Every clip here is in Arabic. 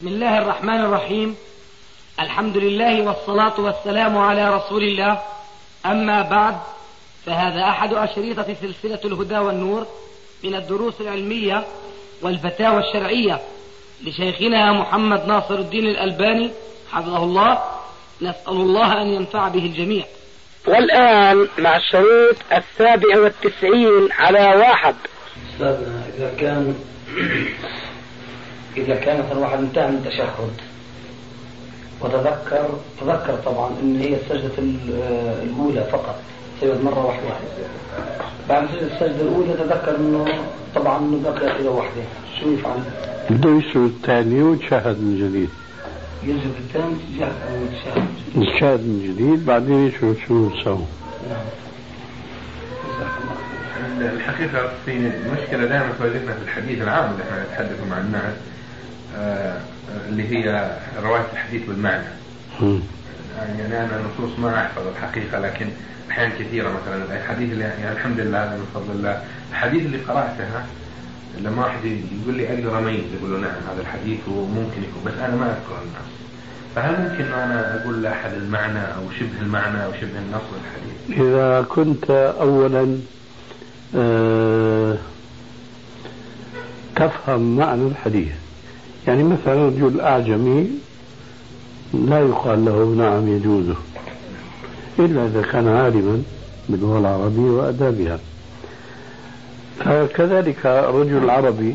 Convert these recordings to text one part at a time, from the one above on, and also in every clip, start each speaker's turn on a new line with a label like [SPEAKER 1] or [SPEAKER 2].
[SPEAKER 1] بسم الله الرحمن الرحيم. الحمد لله والصلاة والسلام على رسول الله. أما بعد فهذا أحد أشريطة سلسلة الهدى والنور من الدروس العلمية والفتاوى الشرعية لشيخنا محمد ناصر الدين الألباني حفظه الله. نسأل الله أن ينفع به الجميع. والآن مع الشريط السابع والتسعين على واحد.
[SPEAKER 2] أستاذنا إذا كان إذا كان مثلا واحد انتهى من التشهد وتذكر تذكر طبعا أن هي السجدة الأولى فقط سجد مرة واحدة. بعد السجدة الأولى تذكر أنه طبعا أنه بقي إلى واحدة شو يفعل؟
[SPEAKER 3] بده يسجد الثاني ويتشهد من جديد.
[SPEAKER 2] يسجد الثاني ويتشهد
[SPEAKER 3] يتشهد من جديد بعدين يشهد شو يسوي.
[SPEAKER 2] نعم.
[SPEAKER 4] الحقيقة في مشكلة دائما تواجهنا في الحديث العام اللي إحنا نتحدث مع الناس. اللي هي رواية الحديث بالمعنى يعني أنا النصوص ما أحفظ الحقيقة لكن أحيانا كثيرة مثلا. الحديث اللي يعني الحمد لله من فضل الله. الحديث اللي قرأتها لما واحد يقول لي أقدر أميز يقول له نعم هذا الحديث وممكن يكون بس أنا ما أذكر النص. فهل ممكن أنا أقول لأحد المعنى أو شبه المعنى أو شبه النص الحديث؟
[SPEAKER 3] إذا كنت أولا أه تفهم معنى الحديث. يعني مثلا رجل أعجمي لا يقال له نعم يجوز إلا إذا كان عالما باللغة العربية وأدابها. فكذلك الرجل العربي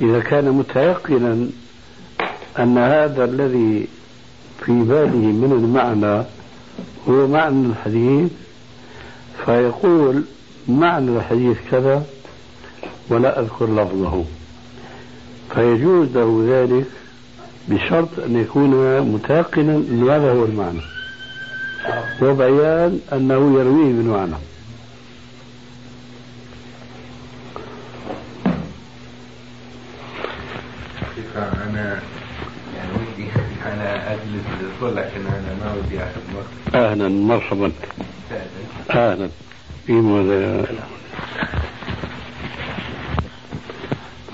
[SPEAKER 3] إذا كان متيقنا أن هذا الذي في باله من المعنى هو معنى الحديث فيقول معنى الحديث كذا ولا أذكر لفظه. فيجوز له ذلك بشرط أن يكون متيقنا أن هذا هو المعنى. وبيان أنه يرويه بالمعنى
[SPEAKER 4] أنا يعني ودي أنا أجلس لكن أنا ما ودي أخذ وقت.
[SPEAKER 3] أهلا مرحبا. أهلا. في ماذا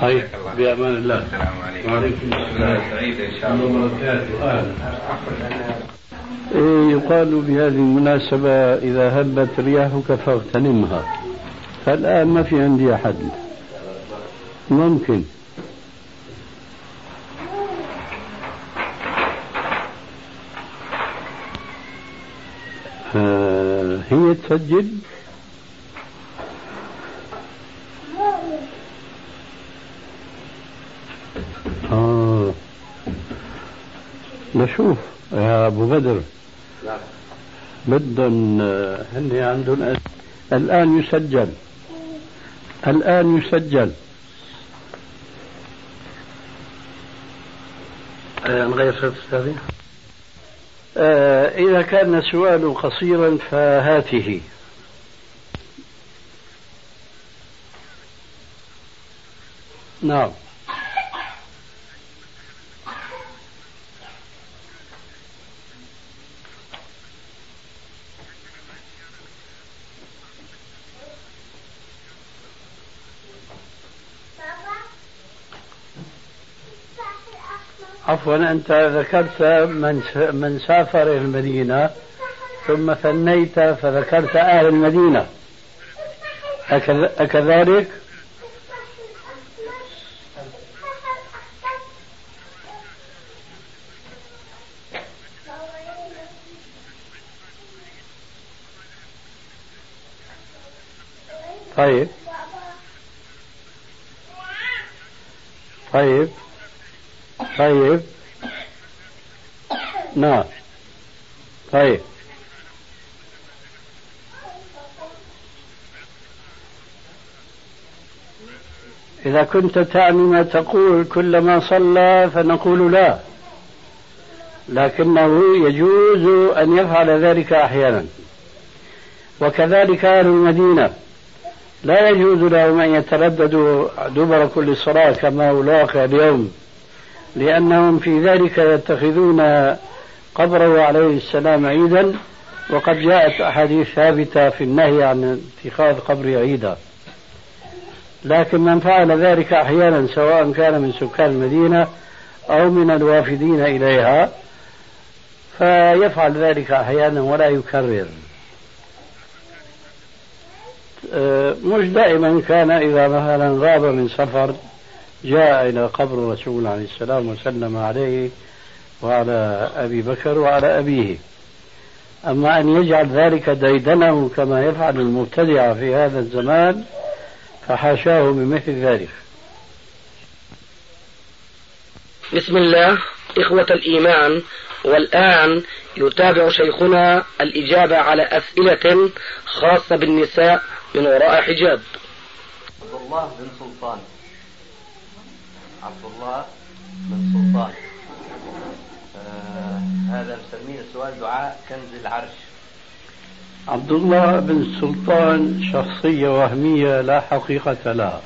[SPEAKER 3] طيب بأمان الله.
[SPEAKER 4] السلام عليكم.
[SPEAKER 3] وعليكم السلام.
[SPEAKER 4] سعيد إن شاء الله.
[SPEAKER 3] وبركاته. إيه، يقال بهذه المناسبة إذا هبت رياحك فاغتنمها. فالآن ما في عندي أحد. ممكن. آه هي تسجل آه نشوف يا أبو بدر.
[SPEAKER 2] نعم.
[SPEAKER 3] بدهم آه، هن عندهم الآن يسجل. الآن يسجل.
[SPEAKER 2] نغير صوت أستاذي؟
[SPEAKER 3] آه إذا كان السؤال قصيرا فهاته. نعم. عفوا أنت ذكرت من من سافر إلى المدينة ثم ثنيت فذكرت أهل المدينة. أكذ- أكذلك؟ طيب. طيب. طيب. نعم طيب. إذا كنت تعني ما تقول كلما صلى فنقول لا. لكنه يجوز أن يفعل ذلك أحيانا. وكذلك أهل المدينة. لا يجوز لهم أن يترددوا دبر كل صلاة كما هو الواقع اليوم. لأنهم في ذلك يتخذون قبره عليه السلام عيدا وقد جاءت أحاديث ثابتة في النهي عن اتخاذ قبره عيدا. لكن من فعل ذلك أحيانا سواء كان من سكان المدينة أو من الوافدين إليها فيفعل ذلك أحيانا ولا يكرر. آه، مش دائما كان إذا مثلا غاب من سفر جاء إلى قبر الرسول عليه السلام وسلم عليه وعلى أبي بكر وعلى أبيه. أما أن يجعل ذلك ديدنه كما يفعل المبتدعة في هذا الزمان فحاشاه من مثل ذلك.
[SPEAKER 1] بسم الله إخوة الإيمان والآن يتابع شيخنا الإجابة على أسئلة خاصة بالنساء من وراء حجاب.
[SPEAKER 5] عبد الله بن سلطان. عبد الله بن سلطان. مسميه السؤال دعاء كنز العرش.
[SPEAKER 3] عبد الله بن سلطان شخصية وهمية لا حقيقة لها.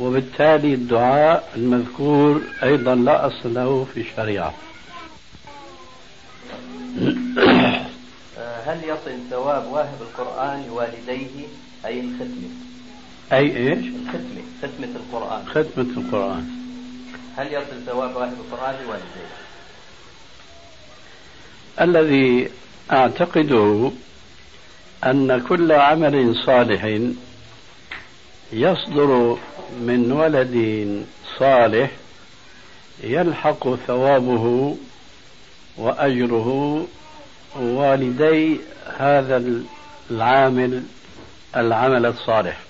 [SPEAKER 3] وبالتالي الدعاء المذكور أيضا لا أصل له في الشريعة.
[SPEAKER 5] آه، هل يصل ثواب واهب القرآن لوالديه؟ أي الختمة.
[SPEAKER 3] أي إيش؟
[SPEAKER 5] الختمة ختمة القرآن.
[SPEAKER 3] ختمة القرآن.
[SPEAKER 5] هل يصل ثواب واهب القرآن لوالديه؟
[SPEAKER 3] الذي أعتقده أن كل عمل صالح يصدر من ولد صالح يلحق ثوابه وأجره والدي هذا العامل العمل الصالح.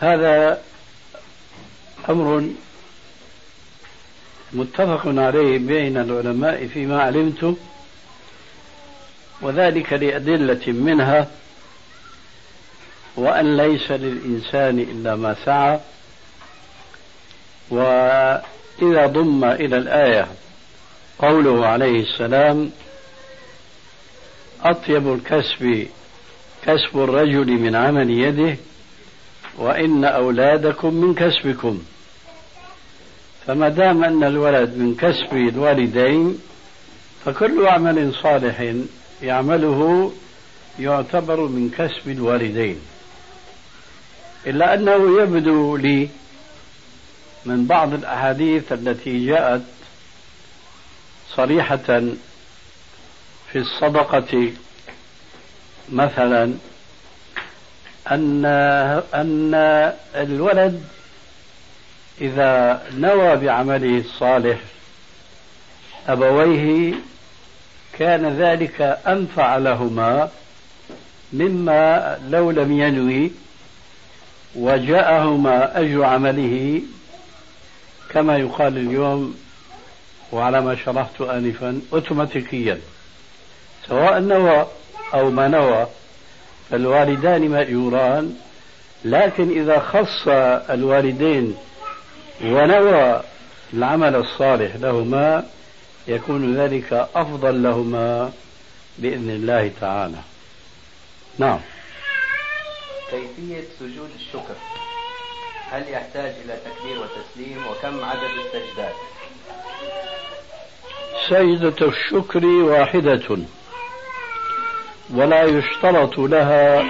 [SPEAKER 3] هذا أمر متفق عليه بين العلماء فيما علمت وذلك لأدلة منها وأن ليس للإنسان إلا ما سعى وإذا ضم إلى الآية قوله عليه السلام أطيب الكسب كسب الرجل من عمل يده وإن أولادكم من كسبكم. فما دام أن الولد من كسب الوالدين فكل عمل صالح يعمله يعتبر من كسب الوالدين. إلا أنه يبدو لي من بعض الأحاديث التي جاءت صريحة في الصدقة مثلا أن أن الولد إذا نوى بعمله الصالح أبويه كان ذلك أنفع لهما مما لو لم ينوي وجاءهما أجر عمله كما يقال اليوم وعلى ما شرحت آنفا أوتوماتيكيا. سواء نوى أو ما نوى فالوالدان مأجوران لكن إذا خص الوالدين ونوى العمل الصالح لهما يكون ذلك أفضل لهما بإذن الله تعالى. نعم.
[SPEAKER 5] كيفية سجود الشكر؟ هل يحتاج إلى تكبير وتسليم؟ وكم عدد السجدات؟
[SPEAKER 3] سجدة الشكر واحدة ولا يشترط لها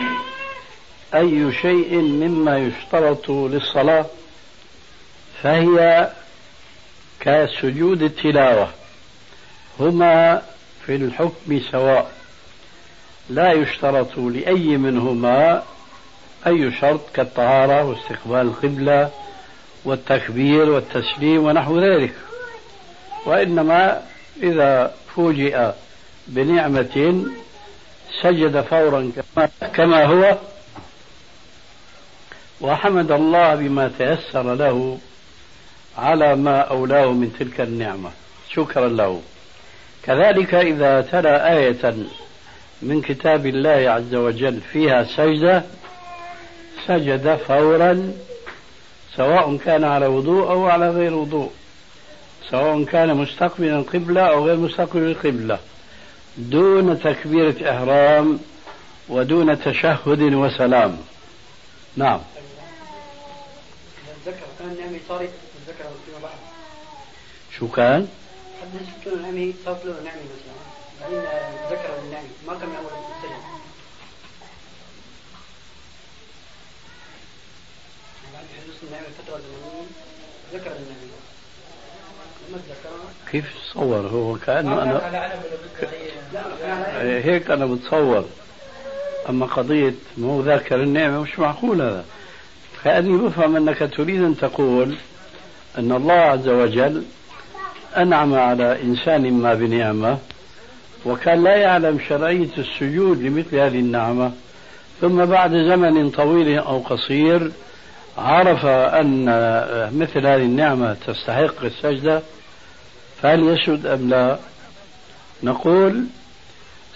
[SPEAKER 3] أي شيء مما يشترط للصلاة. فهي كسجود التلاوة هما في الحكم سواء لا يشترط لأي منهما أي شرط كالطهارة واستقبال القبلة والتكبير والتسليم ونحو ذلك. وإنما إذا فوجئ بنعمة سجد فورا كما هو وحمد الله بما تيسر له على ما أولاه من تلك النعمة. شكرا له. كذلك إذا تلا آية من كتاب الله عز وجل فيها سجدة سجد فورا سواء كان على وضوء أو على غير وضوء. سواء كان مستقبلا القبلة أو غير مستقبل القبلة. دون تكبيرة إحرام ودون تشهد وسلام. نعم. شو كان؟
[SPEAKER 2] نعمة مثلا. بعدين ذكر النعمة. ما كان من أول السجن النعمة
[SPEAKER 3] كيف تصور؟ هو كأنه أنا هيك أنا بتصور. أما قضية مو ذاكر النعمة مش معقول هذا. كأني بفهم أنك تريد أن تقول أن الله عز وجل أنعم على إنسان ما بنعمة وكان لا يعلم شرعية السجود لمثل هذه النعمة. ثم بعد زمن طويل أو قصير عرف أن مثل هذه النعمة تستحق السجدة. فهل يسجد أم لا؟ نقول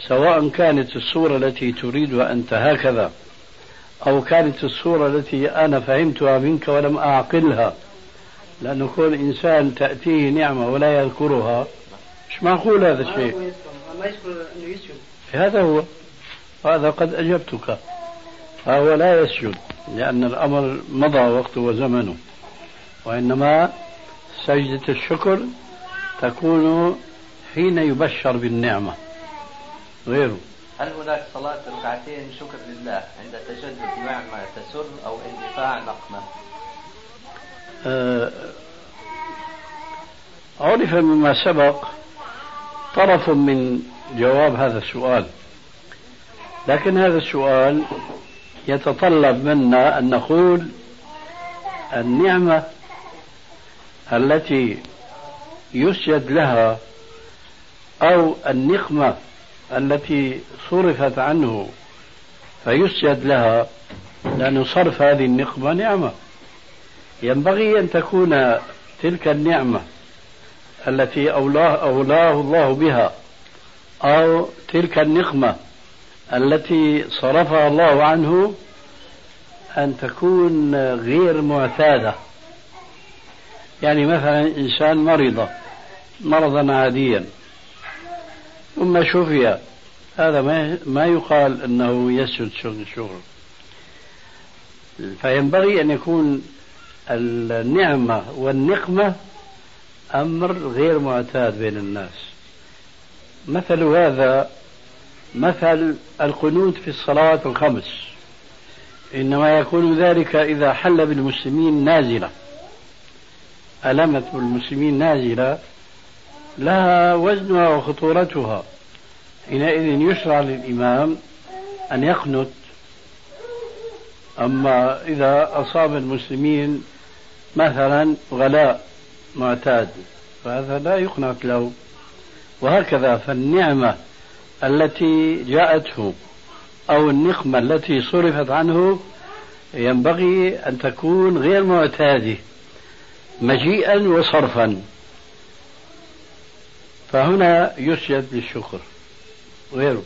[SPEAKER 3] سواء كانت الصورة التي تريدها أنت هكذا أو كانت الصورة التي أنا فهمتها منك ولم أعقلها. لأنه كل إنسان تأتيه نعمة ولا يذكرها. مش معقول هذا الشيء؟ ما يذكر أنه يسجد. هذا هو. هذا قد أجبتك. فهو لا يسجد لأن الأمر مضى وقته وزمنه. وإنما سجدة الشكر تكون حين يبشر بالنعمة. غيره.
[SPEAKER 5] هل هناك صلاة ركعتين شكر لله عند تجدد نعمة تسر أو اندفاع نقمة؟
[SPEAKER 3] أه عرف مما سبق طرف من جواب هذا السؤال. لكن هذا السؤال يتطلب منا أن نقول النعمة التي يسجد لها أو النقمة التي صرفت عنه فيسجد لها لأن صرف هذه النقمة نعمة. ينبغي أن تكون تلك النعمة التي أولاه, أولاه الله بها أو تلك النقمة التي صرفها الله عنه أن تكون غير معتادة. يعني مثلا إنسان مرض مرضا عاديا ثم شفي هذا ما يقال أنه يسجد شغل. فينبغي أن يكون النعمة والنقمة أمر غير معتاد بين الناس. مثل هذا مثل القنوت في الصلاه الخمس. إنما يكون ذلك إذا حل بالمسلمين نازلة. ألمت بالمسلمين نازلة لها وزنها وخطورتها. حينئذ يشرع للإمام أن يقنت. أما إذا أصاب المسلمين مثلا غلاء معتاد فهذا لا يقنط له وهكذا فالنعمة التي جاءته أو النقمة التي صرفت عنه ينبغي أن تكون غير معتادة مجيئا وصرفا. فهنا يسجد للشكر غيره.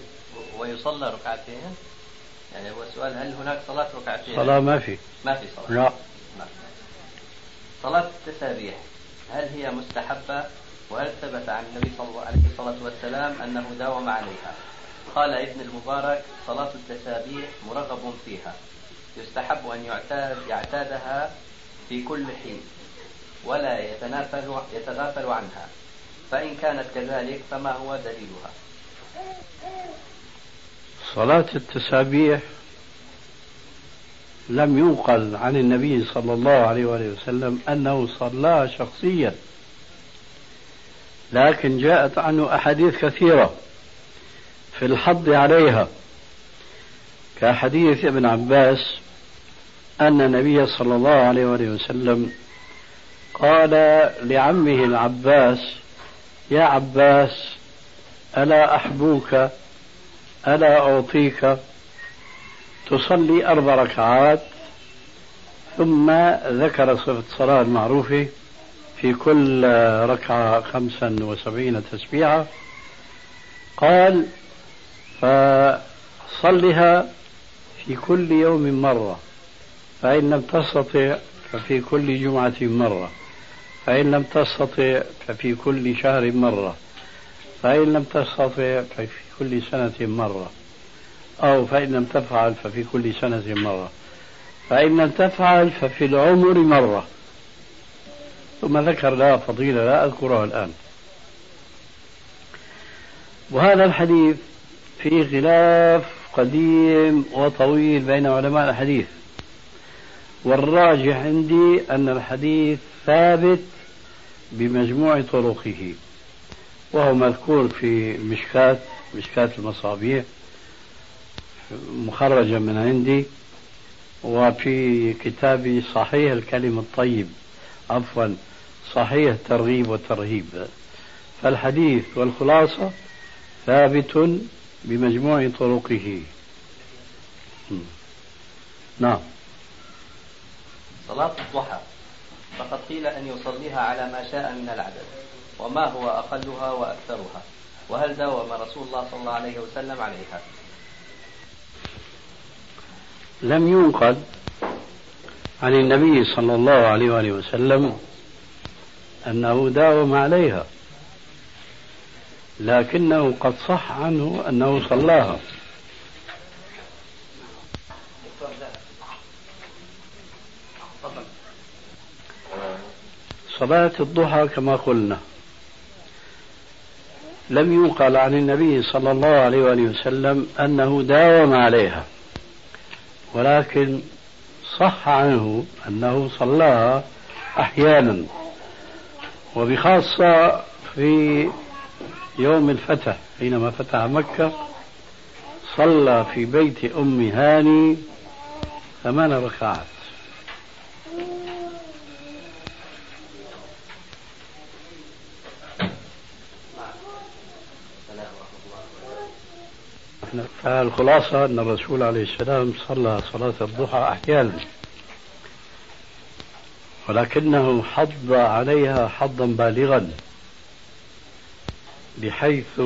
[SPEAKER 5] ويصلى ركعتين؟ يعني هو السؤال هل هناك صلاة ركعتين؟
[SPEAKER 3] صلاة ما في.
[SPEAKER 5] ما في صلاة.
[SPEAKER 3] لا.
[SPEAKER 5] صلاة التسابيح. هل هي مستحبة؟ وهل ثبت عن النبي صلى الله عليه الصلاة والسلام أنه داوم عليها؟ قال ابن المبارك صلاة التسابيح مرغب فيها. يستحب أن يعتاد يعتادها في كل حين ولا يتنافل يتغافل عنها. فإن كانت كذلك فما هو دليلها؟
[SPEAKER 3] صلاة التسابيح لم ينقل عن النبي صلى الله عليه وآله وسلم أنه صلاها شخصيا. لكن جاءت عنه أحاديث كثيرة في الحض عليها كحديث ابن عباس أن النبي صلى الله عليه وآله وسلم قال لعمه العباس يا عباس ألا أحبوك ألا أعطيك تصلي أربع ركعات ثم ذكر صفة الصلاة المعروفة في كل ركعة خمسا وسبعين تسبيحة. قال فصلها في كل يوم مرة فإن لم تستطع ففي كل جمعة مرة فإن لم تستطع ففي كل شهر مرة فإن لم تستطع ففي كل سنة مرة. أو فإن لم تفعل ففي كل سنة مرة. فإن لم تفعل ففي العمر مرة. ثم ذكر لها فضيلة لا أذكرها الآن. وهذا الحديث فيه خلاف قديم وطويل بين علماء الحديث. والراجح عندي أن الحديث ثابت بمجموع طرقه. وهو مذكور في مشكات مشكات المصابيح. مخرجا من عندي وفي كتابي صحيح الكلم الطيب عفوا صحيح الترغيب والترهيب فالحديث والخلاصة ثابت بمجموع طرقه. نعم.
[SPEAKER 5] صلاة الضحى. فقد قيل أن يصليها على ما شاء من العدد وما هو أقلها وأكثرها وهل داوم رسول الله صلى الله عليه وسلم عليها.
[SPEAKER 3] لم ينقل عن النبي صلى الله عليه وآله وسلم أنه داوم عليها. لكنه قد صح عنه أنه صلاها. صلاة الضحى كما قلنا. لم ينقل عن النبي صلى الله عليه وآله وسلم أنه داوم عليها. ولكن صح عنه أنه صلاها أحيانا وبخاصة في يوم الفتح حينما فتح مكة صلى في بيت أم هاني ثمان ركعات. فالخلاصة أن الرسول عليه السلام صلى صلاة الضحى أحيانا. ولكنه حض عليها حضا بالغا بحيث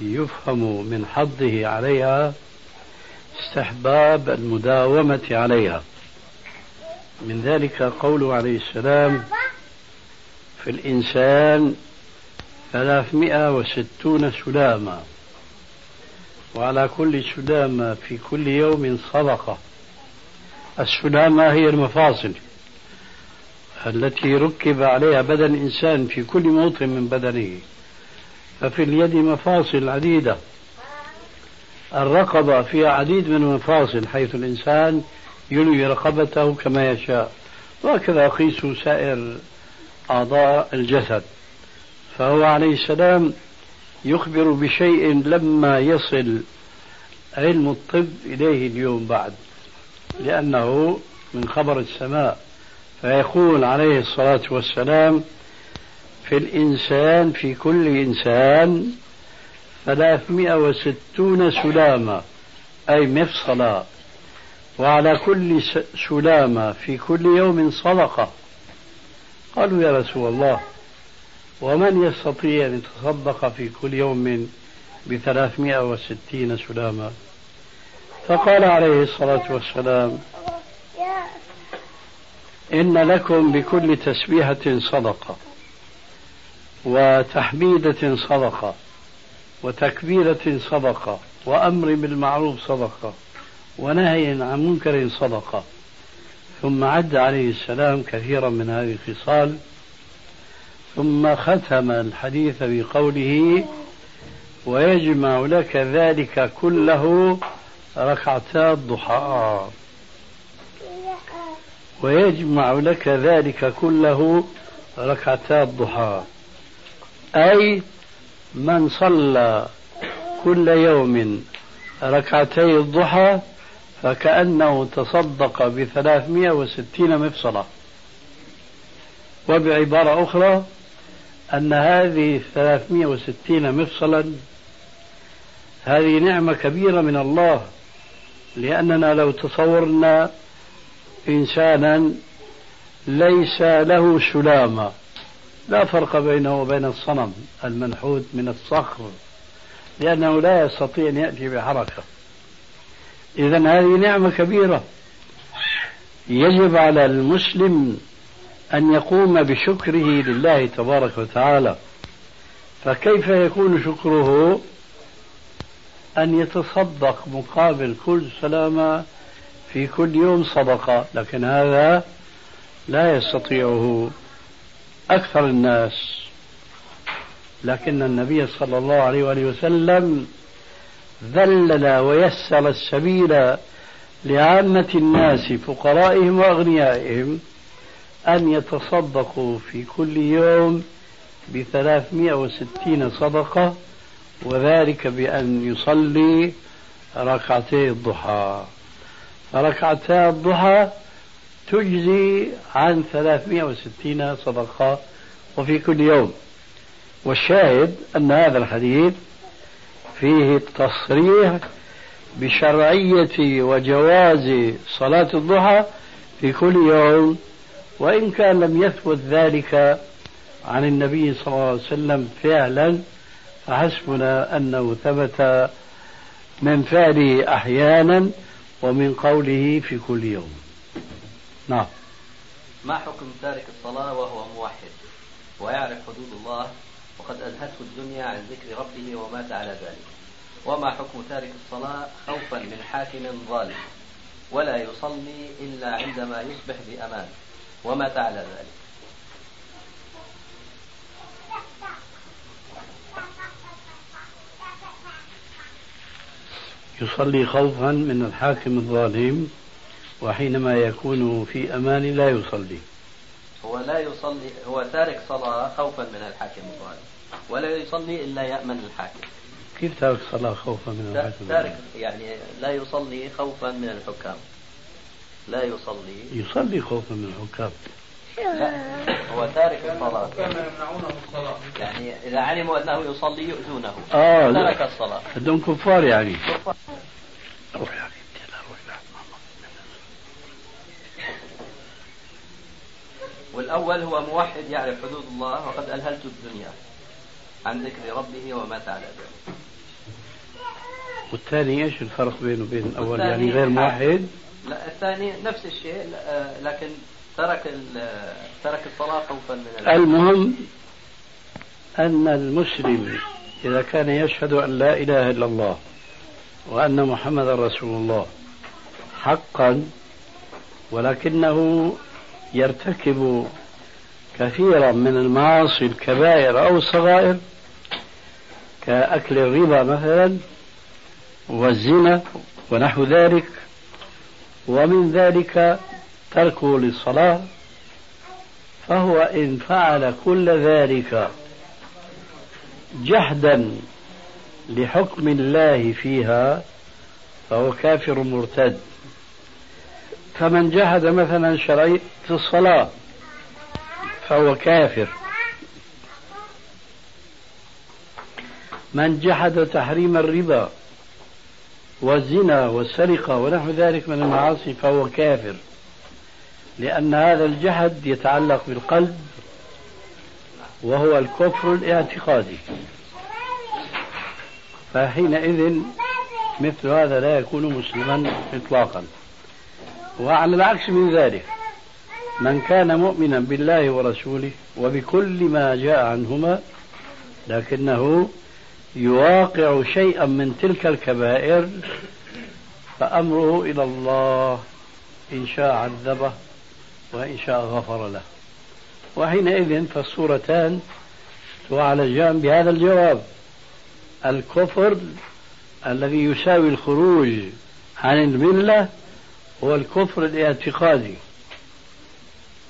[SPEAKER 3] يفهم من حضه عليها استحباب المداومة عليها. من ذلك قوله عليه السلام في الإنسان ثلاثمائة وستون سلاما. وعلى كل سلامة في كل يوم صدقة. السلامة هي المفاصل التي ركب عليها بدن الإنسان في كل موطن من بدنه. ففي اليد مفاصل عديدة. الرقبة فيها عديد من المفاصل حيث الإنسان يلوي رقبته كما يشاء. وهكذا قيس سائر أعضاء الجسد. فهو عليه السلام يخبر بشيء لما يصل علم الطب إليه اليوم بعد لأنه من خبر السماء فيقول عليه الصلاة والسلام في الإنسان في كل إنسان ثلاثمائة وستون سلامة أي مفصلا وعلى كل سلامة في كل يوم صدقة. قالوا يا رسول الله ومن يستطيع أن يتصدق في كل يوم بثلاثمائة وستين سلامة؟ فقال عليه الصلاة والسلام إن لكم بكل تسبيحة صدقة وتحميدة صدقة وتكبيرة صدقة وأمر بالمعروف صدقة ونهي عن منكر صدقة. ثم عد عليه السلام كثيرا من هذه الخصال ثم ختم الحديث بقوله ويجمع لك ذلك كله ركعتا الضحى. ويجمع لك ذلك كله ركعتا الضحى. أي من صلى كل يوم ركعتي الضحى فكأنه تصدق بثلاثمائة وستين مفصلة. وبعبارة أخرى أن هذه الثلاثمائة وستين مفصلا هذه نعمة كبيرة من الله لأننا لو تصورنا إنسانا ليس له سلامة. لا فرق بينه وبين الصنم المنحوت من الصخر لأنه لا يستطيع أن يأتي بحركة. إذا هذه نعمة كبيرة. يجب على المسلم أن يقوم بشكره لله تبارك وتعالى. فكيف يكون شكره؟ أن يتصدق مقابل كل سلامة في كل يوم صدقة. لكن هذا لا يستطيعه أكثر الناس. لكن النبي صلى الله عليه وآله وسلم ذلل ويسر السبيل لعامة الناس فقرائهم وأغنيائهم. أن يتصدقوا في كل يوم بثلاثمائة وستين صدقة وذلك بأن يصلي ركعتي الضحى. فركعتا الضحى تجزي عن 360 صدقة وفي كل يوم. والشاهد أن هذا الحديث فيه التصريح بشرعية وجواز صلاة الضحى في كل يوم وإن كان لم يثبت ذلك عن النبي صلى الله عليه وسلم فعلا فحسبنا أنه ثبت من فعله أحيانا ومن قوله في كل يوم. نعم.
[SPEAKER 5] ما حكم تارك الصلاة وهو موحد؟ ويعرف حدود الله وقد ألهته الدنيا عن ذكر ربه ومات على ذلك. وما حكم تارك الصلاة خوفا من حاكم ظالم؟ ولا يصلي إلا عندما يصبح بأمان. ومات على ذلك.
[SPEAKER 3] يصلي خوفا من الحاكم الظالم وحينما يكون في أمان لا يصلي.
[SPEAKER 5] هو لا يصلي هو تارك صلاة خوفا من الحاكم الظالم ولا يصلي إلا يأمن الحاكم.
[SPEAKER 3] كيف تارك صلاة خوفا من الحاكم
[SPEAKER 5] تارك يعني لا يصلي خوفا من الحكام. لا يصلي.
[SPEAKER 3] يصلي خوفا من الحكام
[SPEAKER 5] لا هو تارك الصلاة. كانوا يمنعونه الصلاة. يعني إذا علموا أنه يصلي يؤذونه.
[SPEAKER 3] آه
[SPEAKER 5] ترك الصلاة.
[SPEAKER 3] بدهم كفار يعني.
[SPEAKER 5] روح يعني والأول هو موحد يعرف حدود الله وقد ألهلت الدنيا عن ذكر ربه ومات على ذلك
[SPEAKER 3] والثاني إيش الفرق بينه وبين الأول؟ يعني غير موحد؟
[SPEAKER 5] لا الثاني نفس الشيء لكن ترك ترك الصلاة خوفا من
[SPEAKER 3] المهم أن المسلم إذا كان يشهد أن لا إله إلا الله وأن محمد رسول الله حقا ولكنه يرتكب كثيرا من المعاصي الكبائر أو الصغائر كأكل الربا مثلا والزنا ونحو ذلك ومن ذلك تركه للصلاة فهو إن فعل كل ذلك جحدا لحكم الله فيها فهو كافر مرتد. فمن جحد مثلا شرعية الصلاة فهو كافر. من جحد تحريم الربا والزنا والسرقة ونحو ذلك من المعاصي فهو كافر. لأن هذا الجحد يتعلق بالقلب وهو الكفر الاعتقادي. فحينئذ مثل هذا لا يكون مسلما إطلاقا. وعلى العكس من ذلك من كان مؤمنا بالله ورسوله وبكل ما جاء عنهما لكنه يواقع شيئا من تلك الكبائر فأمره إلى الله إن شاء عذبه وإن شاء غفر له. وحينئذ فالصورتان تعالجان بهذا الجواب. الكفر الذي يساوي الخروج عن الملة هو الكفر الاعتقادي.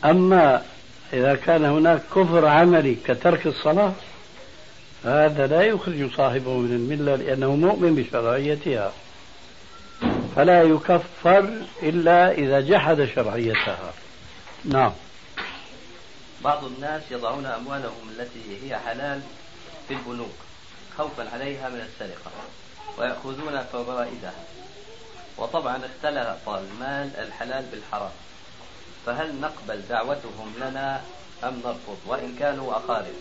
[SPEAKER 3] أما إذا كان هناك كفر عملي كترك الصلاة هذا لا يخرج صاحبه من الملة لأنه مؤمن بشرعيتها. فلا يكفر إلا إذا جحد شرعيتها. نعم.
[SPEAKER 5] بعض الناس يضعون أموالهم التي هي حلال في البنوك خوفا عليها من السرقة ويأخذون فوائدها. وطبعا اختلط المال الحلال بالحرام. فهل نقبل دعوتهم لنا أم نرفض؟ وإن كانوا أقارب.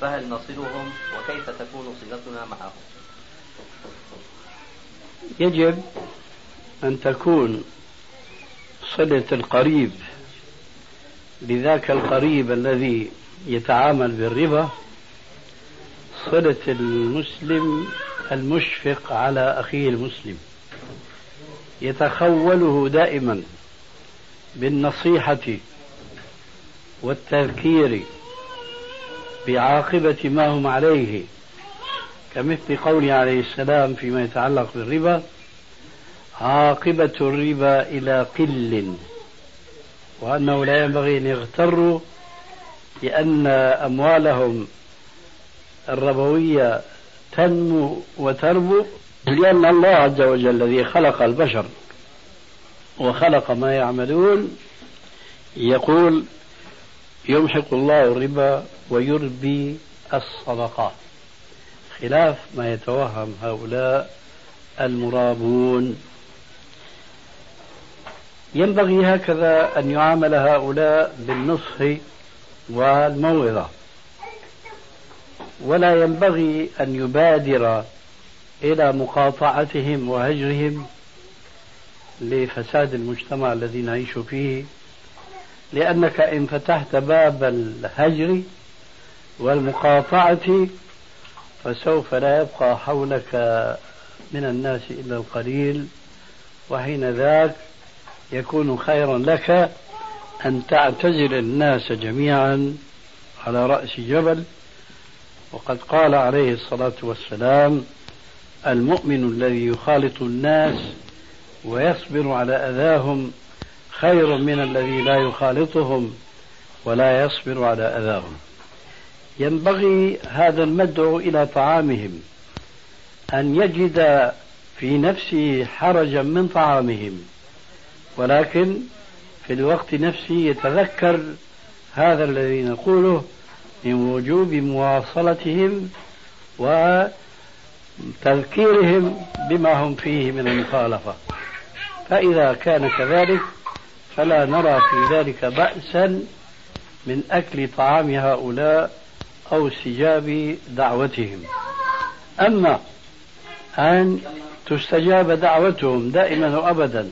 [SPEAKER 5] فهل نصلهم وكيف تكون صلتنا معهم؟
[SPEAKER 3] يجب أن تكون صلة القريب. لذاك القريب الذي يتعامل بالربا صلة المسلم المشفق على أخيه المسلم. يتخوله دائما بالنصيحة والتذكير بعاقبة ما هم عليه كمثل قوله عليه السلام فيما يتعلق بالربا عاقبة الربا إلى قل وأنه لا ينبغي أن يغتروا لأن أموالهم الربوية تنمو وتربو لأن الله عز وجل الذي خلق البشر وخلق ما يعملون يقول يمحق الله الربا ويربي الصدقات. خلاف ما يتوهم هؤلاء المرابون. ينبغي هكذا أن يعامل هؤلاء بالنصح والموعظة. ولا ينبغي أن يبادر إلى مقاطعتهم وهجرهم لفساد المجتمع الذي نعيش فيه لأنك إن فتحت باب الهجر والمقاطعة فسوف لا يبقى حولك من الناس إلا القليل وحين ذاك يكون خيرا لك أن تعتزل الناس جميعا على رأس جبل. وقد قال عليه الصلاة والسلام المؤمن الذي يخالط الناس ويصبر على أذاهم خير من الذي لا يخالطهم ولا يصبر على أذاهم. ينبغي هذا المدعو إلى طعامهم أن يجد في نفسه حرجا من طعامهم ولكن في الوقت نفسه يتذكر هذا الذي نقوله من وجوب مواصلتهم وتذكيرهم بما هم فيه من المخالفة. فإذا كان كذلك فلا نرى في ذلك بأسا من أكل طعام هؤلاء أو استجاب دعوتهم. أما أن تستجاب دعوتهم دائما وأبدا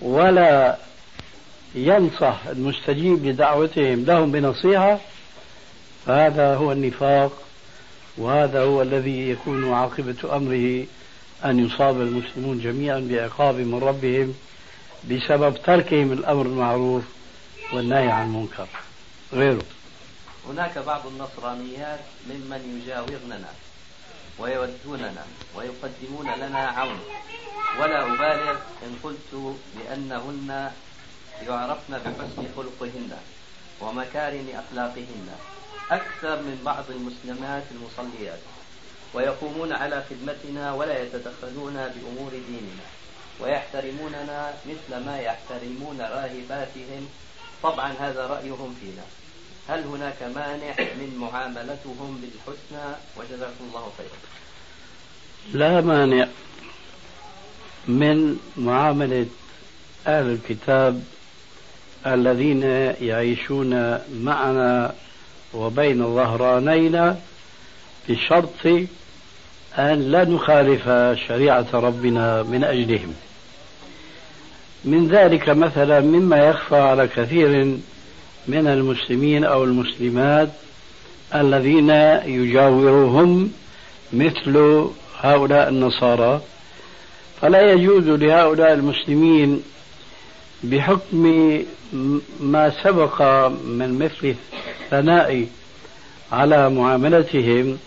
[SPEAKER 3] ولا ينصح المستجيب لدعوتهم لهم بنصيحة فهذا هو النفاق وهذا هو الذي يكون عاقبة أمره أن يصاب المسلمون جميعا بعقاب من ربهم بسبب تركهم الأمر المعروف والنهي عن المنكر. غيره.
[SPEAKER 5] هناك بعض النصرانيات ممن يجاورننا ويودوننا ويقدمون لنا عون. ولا أبالغ إن قلت بأنهن يعرفن بحسن خلقهن ومكارم أخلاقهن. أكثر من بعض المسلمات المصليات. ويقومون على خدمتنا ولا يتدخلون بأمور ديننا. ويحترموننا مثل ما يحترمون راهباتهم. طبعا هذا رأيهم فينا. هل هناك مانع من معاملتهم بالحسنى؟ وجزاكم الله خيرا.
[SPEAKER 3] لا مانع من معاملة أهل الكتاب الذين يعيشون معنا وبين ظهرانينا بشرط أن لا نخالف شريعة ربنا من أجلهم. من ذلك مثلا مما يخفى على كثير من المسلمين أو المسلمات الذين يجاورهم مثل هؤلاء النصارى. فلا يجوز لهؤلاء المسلمين بحكم ما سبق من مثل الثناء على معاملتهم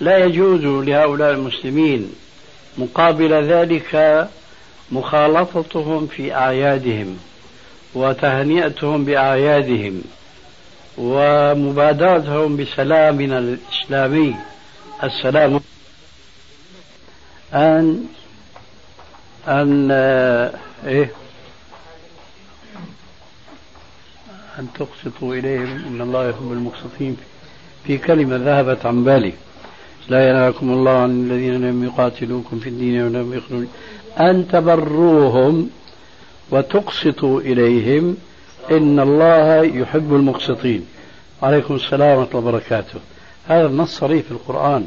[SPEAKER 3] لا يجوز لهؤلاء المسلمين مقابل ذلك مخالطتهم في أعيادهم. وتهنئتهم بأعيادهم ومبادرتهم بسلامنا الإسلامي. السلام. أن أن إيه؟ أن تقسطوا إليهم. إن الله يحب المقسطين. في كلمة ذهبت عن بالي. لا ينهاكم الله عن الذين لم يقاتلوكم في الدين ولم يخرجوا. أن تبروهم. وتقسطوا إليهم إن الله يحب المقسطين. عليكم السلام ورحمة الله وبركاته. هذا النص صريح في القرآن.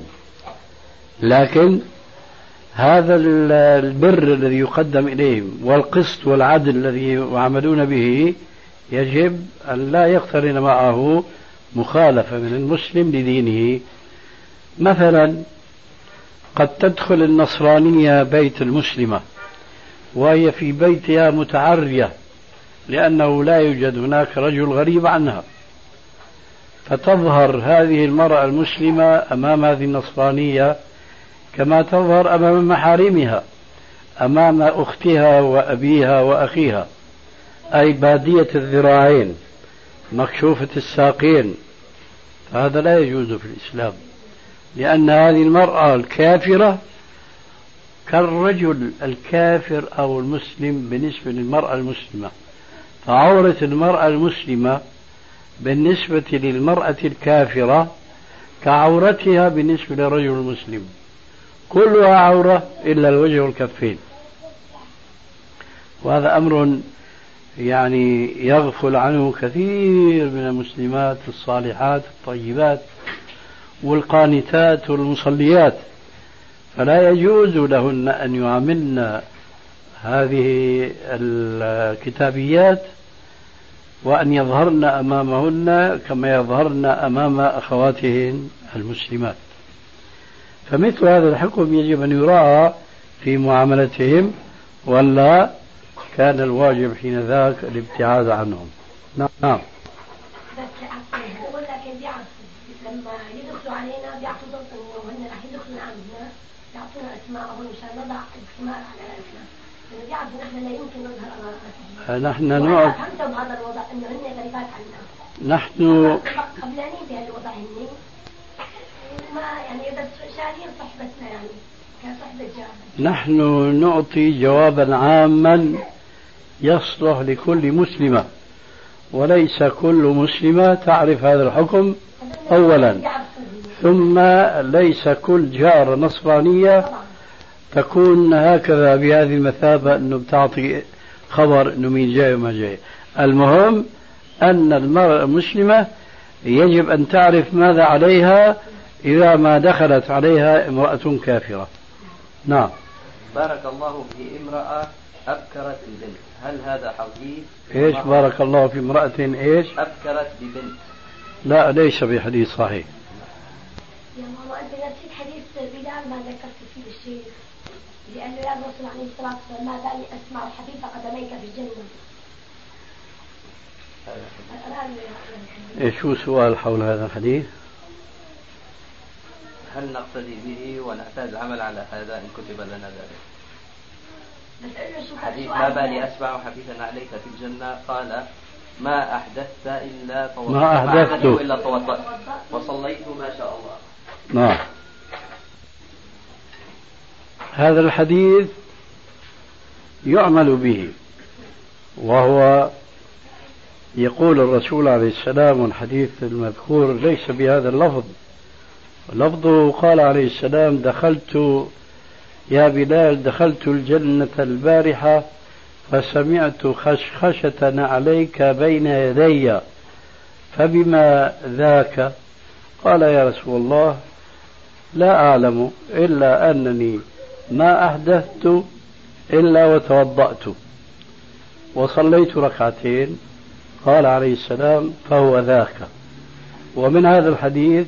[SPEAKER 3] لكن هذا البر الذي يقدم إليهم والقسط والعدل الذي يعملون به يجب أن لا يقترن معه مخالفة من المسلم لدينه. مثلا قد تدخل النصرانية بيت المسلمة. وهي في بيتها متعرية لأنه لا يوجد هناك رجل غريب عنها. فتظهر هذه المرأة المسلمة أمام هذه النصرانية كما تظهر أمام محارمها أمام أختها وأبيها وأخيها أي بادية الذراعين مكشوفة الساقين. هذا لا يجوز في الإسلام لأن هذه المرأة الكافرة كالرجل الكافر أو المسلم بالنسبة للمرأة المسلمة. فعورة المرأة المسلمة بالنسبة للمرأة الكافرة كعورتها بالنسبة للرجل المسلم. كلها عورة إلا الوجه والكفين. وهذا أمر يعني يغفل عنه كثير من المسلمات الصالحات الطيبات والقانتات والمصليات. فلا يجوز لهن أن يعملن هذه الكتابيات وأن يظهرن أمامهن كما يظهرن أمام أخواتهن المسلمات. فمثل هذا الحكم يجب أن يراعى في معاملتهم ولا كان الواجب حين ذاك الابتعاد عنهم. نعم.
[SPEAKER 6] نحن امام
[SPEAKER 3] نحن
[SPEAKER 6] بهالوضع
[SPEAKER 3] نحن نعطي جوابا عاما يصلح لكل مسلمة وليس كل مسلمة تعرف هذا الحكم أولا ثم ليس كل جارة نصرانية تكون هكذا بهذه المثابة أنه بتعطي خبر أنه مين جاي وما جاي. المهم أن المرأة المسلمة يجب أن تعرف ماذا عليها إذا ما دخلت عليها امرأة كافرة. نعم.
[SPEAKER 5] بارك الله في امرأة أبكرت ببنت. هل هذا حديث
[SPEAKER 3] إيش بارك الله في امرأة إيش؟
[SPEAKER 5] أبكرت ببنت.
[SPEAKER 3] لا ليس بحديث صحيح.
[SPEAKER 6] يا ماما أنت نسيت حديث بلال ما ذكرت فيه الشيخ. لأنه يا الرسول عليه الصلاة والسلام ما دعني أسمع حديث قدميك في الجنة.
[SPEAKER 3] إيش شو سؤال حول هذا الحديث؟
[SPEAKER 5] هل نقتدي به ونحتاج العمل على هذا إن كتب لنا ذلك؟ حديث ما بالي أسمع حديثا عليك في الجنة؟ قال ما أحدثت إلا
[SPEAKER 3] توضأت ما أحدثت.
[SPEAKER 5] إلا توضأت. وصليت ما شاء الله.
[SPEAKER 3] نعم. هذا الحديث يعمل به وهو يقول الرسول عليه السلام الحديث المذكور ليس بهذا اللفظ. لفظه قال عليه السلام دخلت يا بلال دخلت الجنة البارحة فسمعت خشخشة عليك بين يدي فبما ذاك؟ قال يا رسول الله لا أعلم إلا أنني ما أحدثت إلا وتوضأت. وصليت ركعتين قال عليه السلام فهو ذاك. ومن هذا الحديث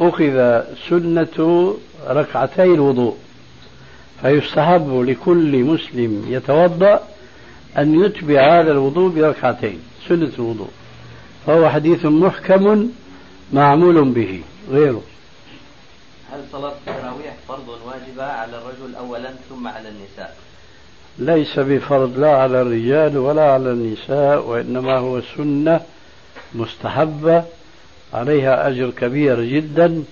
[SPEAKER 3] أخذ سنة ركعتي الوضوء. فيستحب لكل مسلم يتوضأ أن يتبع هذا الوضوء بركعتين سنة الوضوء. فهو حديث محكم معمول به غيره.
[SPEAKER 5] هل صلاة التراويح فرض واجبة على الرجل أولا ثم على النساء.
[SPEAKER 3] ليس بفرض لا على الرجال ولا على النساء وإنما هو سنة مستحبة. عليها أجر كبير جدا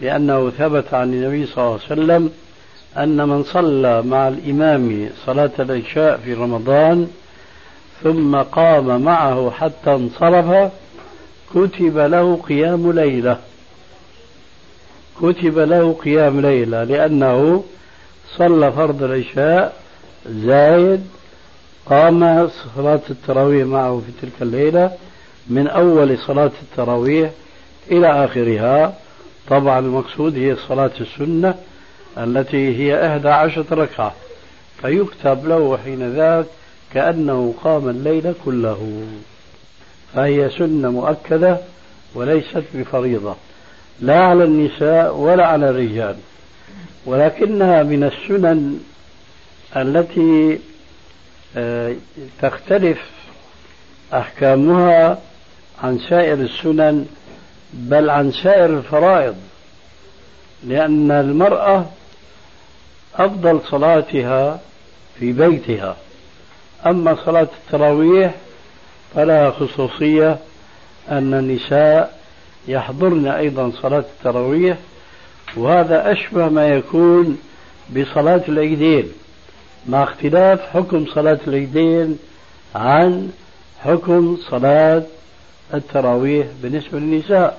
[SPEAKER 3] لأنه ثبت عن النبي صلى الله عليه وسلم أن من صلى مع الإمام صلاة العشاء في رمضان ثم قام معه حتى انصرف كتب له قيام ليلة. كتب له قيام ليلة لأنه صلى فرض العشاء زايد قام صلاة التراويح معه في تلك الليلة من أول صلاة التراويح إلى آخرها. طبعا المقصود هي صلاة السنة التي هي إحدى عشرة ركعة فيكتب له حين ذاك كأنه قام الليل كله. فهي سنة مؤكدة وليست بفريضة. لا على النساء ولا على الرجال ولكنها من السنن التي آه، تختلف أحكامها عن سائر السنن بل عن سائر الفرائض لأن المرأة أفضل صلاتها في بيتها. أما صلاة التراويح فلها خصوصية أن النساء يحضرن أيضا صلاة التراويح وهذا أشبه ما يكون بصلاة العيدين مع اختلاف حكم صلاة العيدين عن حكم صلاة التراويح بالنسبة للنساء.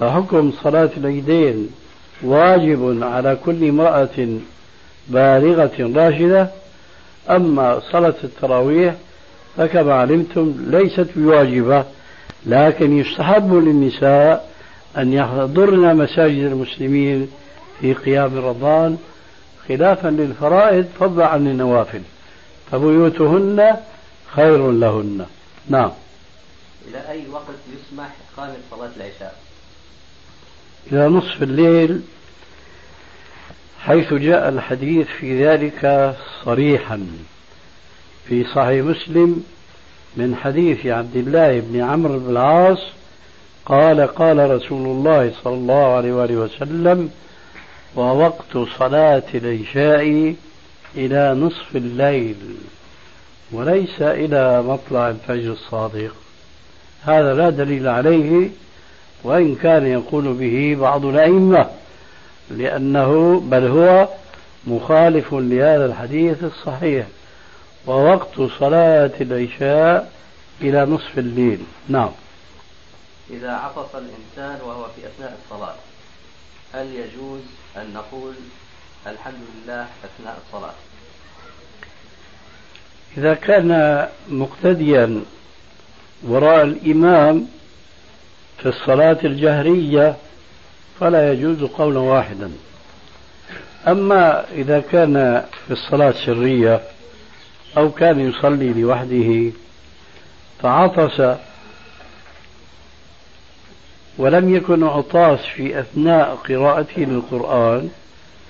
[SPEAKER 3] فحكم صلاة العيدين واجب على كل امرأة بالغة راشدة أما صلاة التراويح فكما علمتم ليست بواجبة. لكن يستحب للنساء أن يحضرن مساجد المسلمين في قيام رمضان خلافا للفرائض فضلا عن النوافل فبيوتهن خير لهن. نعم.
[SPEAKER 5] إلى أي وقت يسمح إقامة صلاة العشاء؟
[SPEAKER 3] إلى نصف الليل حيث جاء الحديث في ذلك صريحا في صحيح مسلم من حديث عبد الله بن عمرو بن العاص قال قال رسول الله صلى الله عليه وآله وسلم ووقت صلاة العشاء إلى نصف الليل وليس إلى مطلع الفجر الصادق. هذا لا دليل عليه وإن كان يقول به بعض الأئمة لأنه بل هو مخالف لهذا الحديث الصحيح. ووقت صلاة العشاء إلى نصف الليل. نعم.
[SPEAKER 5] إذا عطس الإنسان وهو في أثناء الصلاة هل يجوز أن نقول الحمد لله أثناء الصلاة؟
[SPEAKER 3] إذا كان مقتديا وراء الإمام في الصلاة الجهرية فلا يجوز قولا واحدا. أما إذا كان في الصلاة السرية أو كان يصلي لوحده. فعطس ولم يكن عطاس في أثناء قراءته للقرآن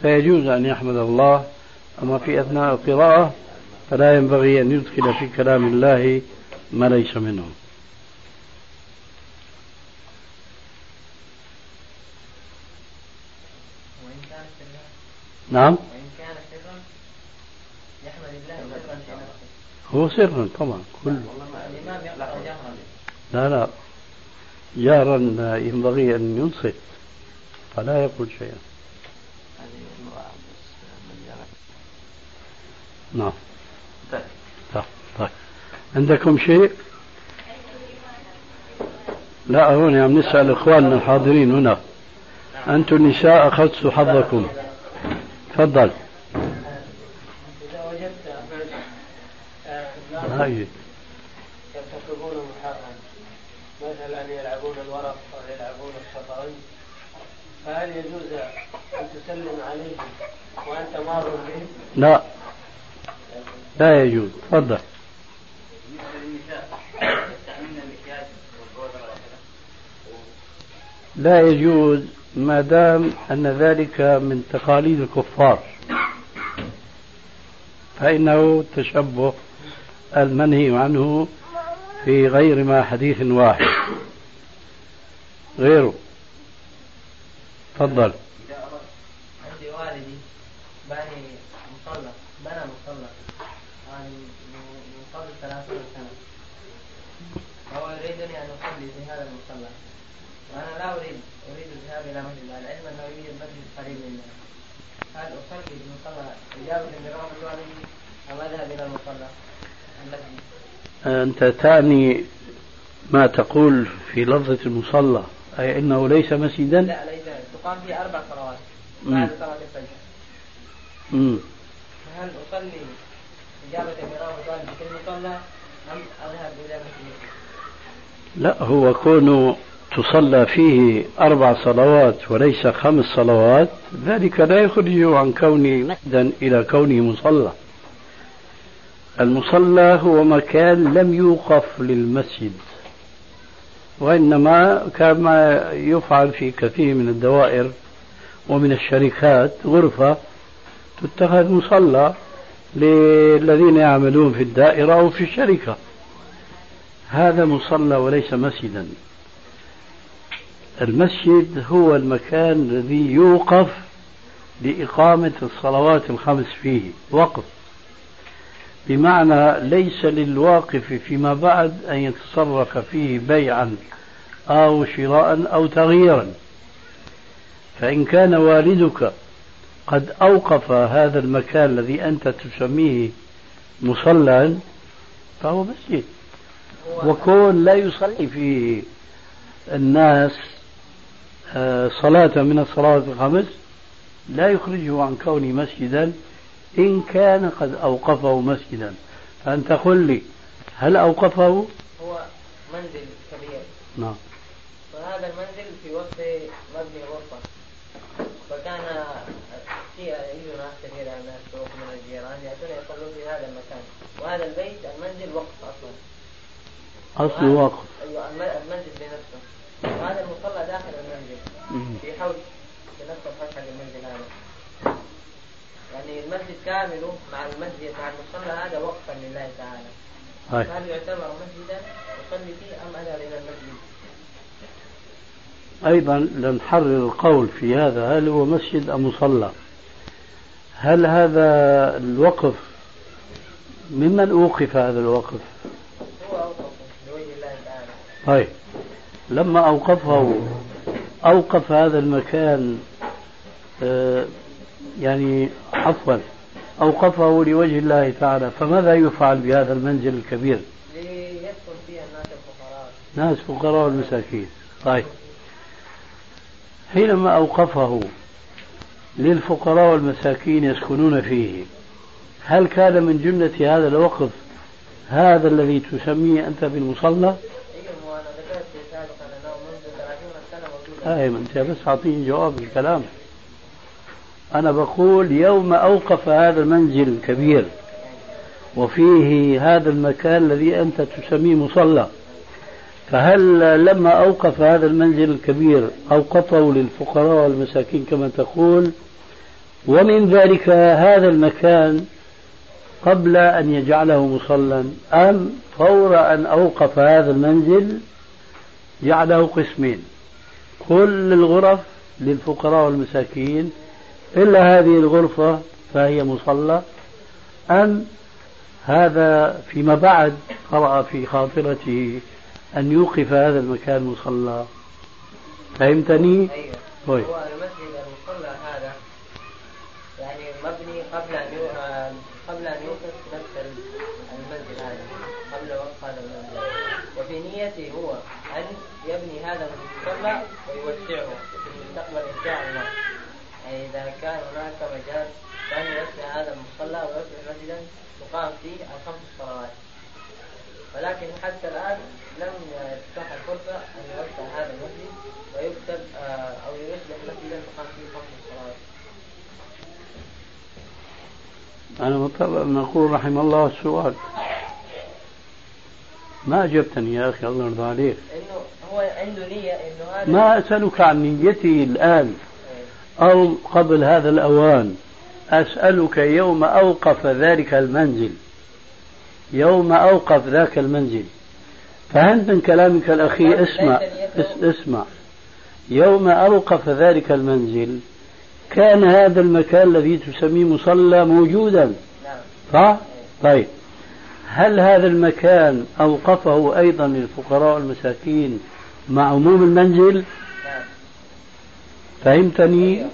[SPEAKER 3] فيجوز أن يحمد الله. أما في أثناء القراءة فلا ينبغي أن يدخل في كلام الله ما ليس منه. نعم وإن كان سرا يحمد الله سرا في نفسه هو سرا طبعا كله. لا لا. جهرا ينبغي أن ينصت فلا يقول شيئا. نعم. طيب طيب. عندكم شيء؟ لا هون عم نسأل إخواننا الحاضرين هنا. أنتم النساء أخذتوا حظكم. تفضل إذا وجدت هاي يرتكبون محرم مثلا يلعبون الورق أو يلعبون الشطرنج. فهل يجوز أن تسلم عليهم وأنت مار بهم؟ لا. لا يجوز. تفضل. لا يجوز ما دام أن ذلك من تقاليد الكفار. فإنه تشبه المنهي عنه في غير ما حديث واحد. غيره. تفضل. عندي والدي بني مصلى بنى مصلى يعني من قبل ثلاثين سنة وهو يريدني أن أصلي في هذا المصلى وأنا لا أريد أريد الذهاب إلى مسجد العلم أنه يوجد مسجد قريب منا هل أصلي في المصلى إجابة لرغم والدي أم أذهب إلى المصلى أنت تعني ما تقول في لفظة المصلى أي أنه ليس مسجدا؟ لا ليس تقام فيه أربع صلوات بعد صلاة الفجر. هل أصلي إجابة والدي في كل مصلى أم أذهب إلى مسجد؟ لا هو كونه تصلى فيه أربع صلوات وليس خمس صلوات ذلك لا يخرجه عن كونه مسجدا إلى كونه مصلى المصلى هو مكان لم يوقف للمسجد وإنما كما يفعل في كثير من الدوائر ومن الشركات غرفة تتخذ مصلى للذين يعملون في الدائرة أو في الشركة. هذا مصلى وليس مسجدا. المسجد هو المكان الذي يوقف لإقامة الصلوات الخمس فيه وقف. بمعنى ليس للواقف فيما بعد أن يتصرف فيه بيعا أو شراء أو تغييرا. فإن كان والدك قد أوقف هذا المكان الذي أنت تسميه مصلى فهو مسجد. وكون لا يصلي فيه الناس آه، صلاة من الصلوات الخمس لا يخرجه عن كونه مسجدا. إن كان قد أوقفه مسجدا. فأنت قل لي هل أوقفه؟
[SPEAKER 7] هو منزل كبير.
[SPEAKER 3] نعم.
[SPEAKER 7] وهذا المنزل في وقت مبني غرفة. فكان في يجوا ناس كثيرة من السوق من الجيران يأتون يصلون في هذا المكان. وهذا البيت المنزل وقف أصلا.
[SPEAKER 3] أصل وقف.
[SPEAKER 7] أيوة المنزل بنفسه. وهذا المصلى داخل المنزل. في حوش في نفس الحوش حق المنزل هذا يعني المسجد كامله مع المسجد مع المصلى هذا وقفا لله تعالى. هاي. فهل يعتبر مسجدا يصلي فيه أم أذهب إلى المسجد؟
[SPEAKER 3] أيضا لنحرر القول في هذا هل هو مسجد أم مصلى؟ هل هذا الوقف ممن أوقف هذا الوقف؟
[SPEAKER 7] هو أوقفه لوجه الله تعالى.
[SPEAKER 3] طيب لما أوقفه أوقف هذا المكان آه، يعني عفوا أوقفه لوجه الله تعالى فماذا يفعل بهذا المنزل الكبير؟
[SPEAKER 7] ليسكن فيها الناس الفقراء.
[SPEAKER 3] ناس فقراء والمساكين طيب. حينما أوقفه للفقراء والمساكين يسكنون فيه هل كان من جملة هذا الوقف هذا الذي تسميه أنت بالمصلى؟ أيوة أنت بس أعطيني جواب الكلام. أنا بقول يوم أوقف هذا المنزل الكبير وفيه هذا المكان الذي أنت تسميه مصلى. فهل لما أوقف هذا المنزل الكبير أوقفه للفقراء والمساكين كما تقول؟ ومن ذلك هذا المكان قبل أن يجعله مصلى أم فور أن أوقف هذا المنزل جعله قسمين؟ كل الغرف للفقراء والمساكين إلا هذه الغرفة فهي مصلى أم هذا فيما بعد قرأ في خاطرته أن يوقف هذا المكان مصلى فهمتني؟
[SPEAKER 7] أيوه طيب. هو المسجد المصلى هذا يعني مبني قبل أن قبل أن يوقف نفس المنزل هذا قبل وقف هذا المنزل وفي نيته هو أن يبني هذا المصلى ويوسعه في المستقبل إن شاء الله إذا كان هناك مجال فأن يوسع هذا المصلى ويوسع مسجدا تقام فيه الخمس صلوات. ولكن حتى الآن لم تتاح الفرصة أن يوسع هذا المسجد ويكتب آه، أو يصبح مسجدا تقام فيه خمس صلوات.
[SPEAKER 3] أنا مضطر أن أقول رحم الله السؤال. ما أجبتني يا أخي الله يرضى عليك.
[SPEAKER 7] إنه هو عنده نية إنه هذا
[SPEAKER 3] ما أسألك عن نيته الآن. أو قبل هذا الأوان أسألك يوم أوقف ذلك المنزل. يوم أوقف ذاك المنزل. فهل من كلامك الأخير؟ اسمع اسمع. يوم أوقف ذلك المنزل كان هذا المكان الذي تسميه مصلى موجودا.
[SPEAKER 7] نعم.
[SPEAKER 3] صح؟ طيب. هل هذا المكان أوقفه أيضا للفقراء والمساكين مع عموم المنزل؟ فهمتني؟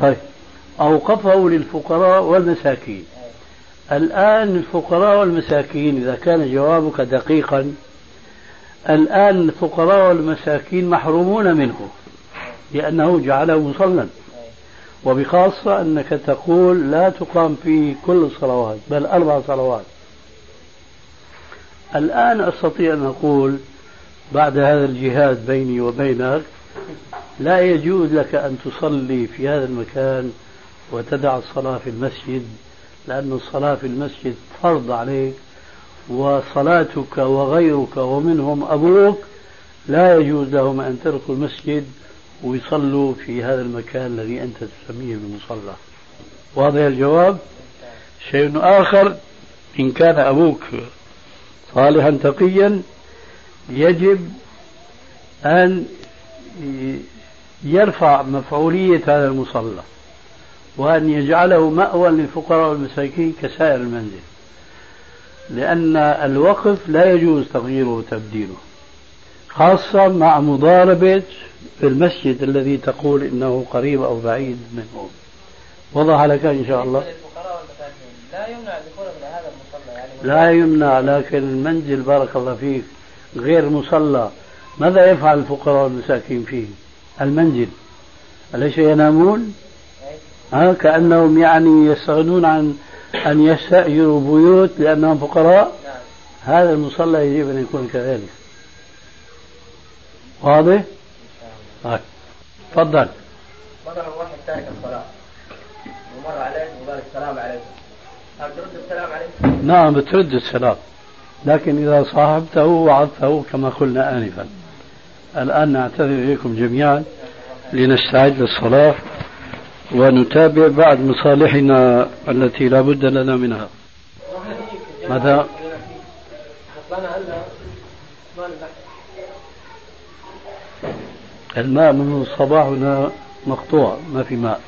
[SPEAKER 3] طيب. أوقفه للفقراء والمساكين. الآن الفقراء والمساكين إذا كان جوابك دقيقا الآن الفقراء والمساكين محرومون منه لأنه جعله مصلى. وبخاصة أنك تقول لا تقام فيه كل الصلوات بل أربع صلوات. الآن أستطيع أن أقول بعد هذا الجهاد بيني وبينك لا يجوز لك أن تصلي في هذا المكان وتدع الصلاة في المسجد لأن الصلاة في المسجد فرض عليك وصلاتك وغيرك ومنهم أبوك لا يجوز لهم أن تركوا المسجد ويصلوا في هذا المكان الذي أنت تسميه بالمصلى. واضح الجواب؟ شيء آخر إن كان أبوك صالحا تقيا يجب أن يرفع مفعولية هذا المصلى وأن يجعله مأوى للفقراء والمساكين كسائر المنزل لأن الوقف لا يجوز تغييره وتبديله خاصة مع مضاربة المسجد الذي تقول إنه قريب أو بعيد منه. وضح لك إن شاء الله؟
[SPEAKER 7] لا يمنع هذا المصلى يعني.
[SPEAKER 3] لا يمنع لكن المنزل بارك الله فيك غير مصلى ماذا يفعل الفقراء والمساكين فيه؟ المنزل. أليس ينامون؟ ها كأنهم يعني يستغنون عن أن يستأجروا بيوت لأنهم فقراء. هذا المصلى يجب أن يكون كذلك. واضح؟ طيب. تفضل.
[SPEAKER 7] مثلا واحد تارك الصلاة. ومر عليه وقال السلام عليكم. هل ترد السلام عليكم؟
[SPEAKER 3] نعم بترد السلام. لكن إذا صاحبته وعظته كما قلنا آنفا. الآن نعتذر إليكم جميعا لنستعد للصلاة ونتابع بعد مصالحنا التي لا بد لنا منها ماذا؟ الماء منذ الصباح هنا مقطوع ما في ماء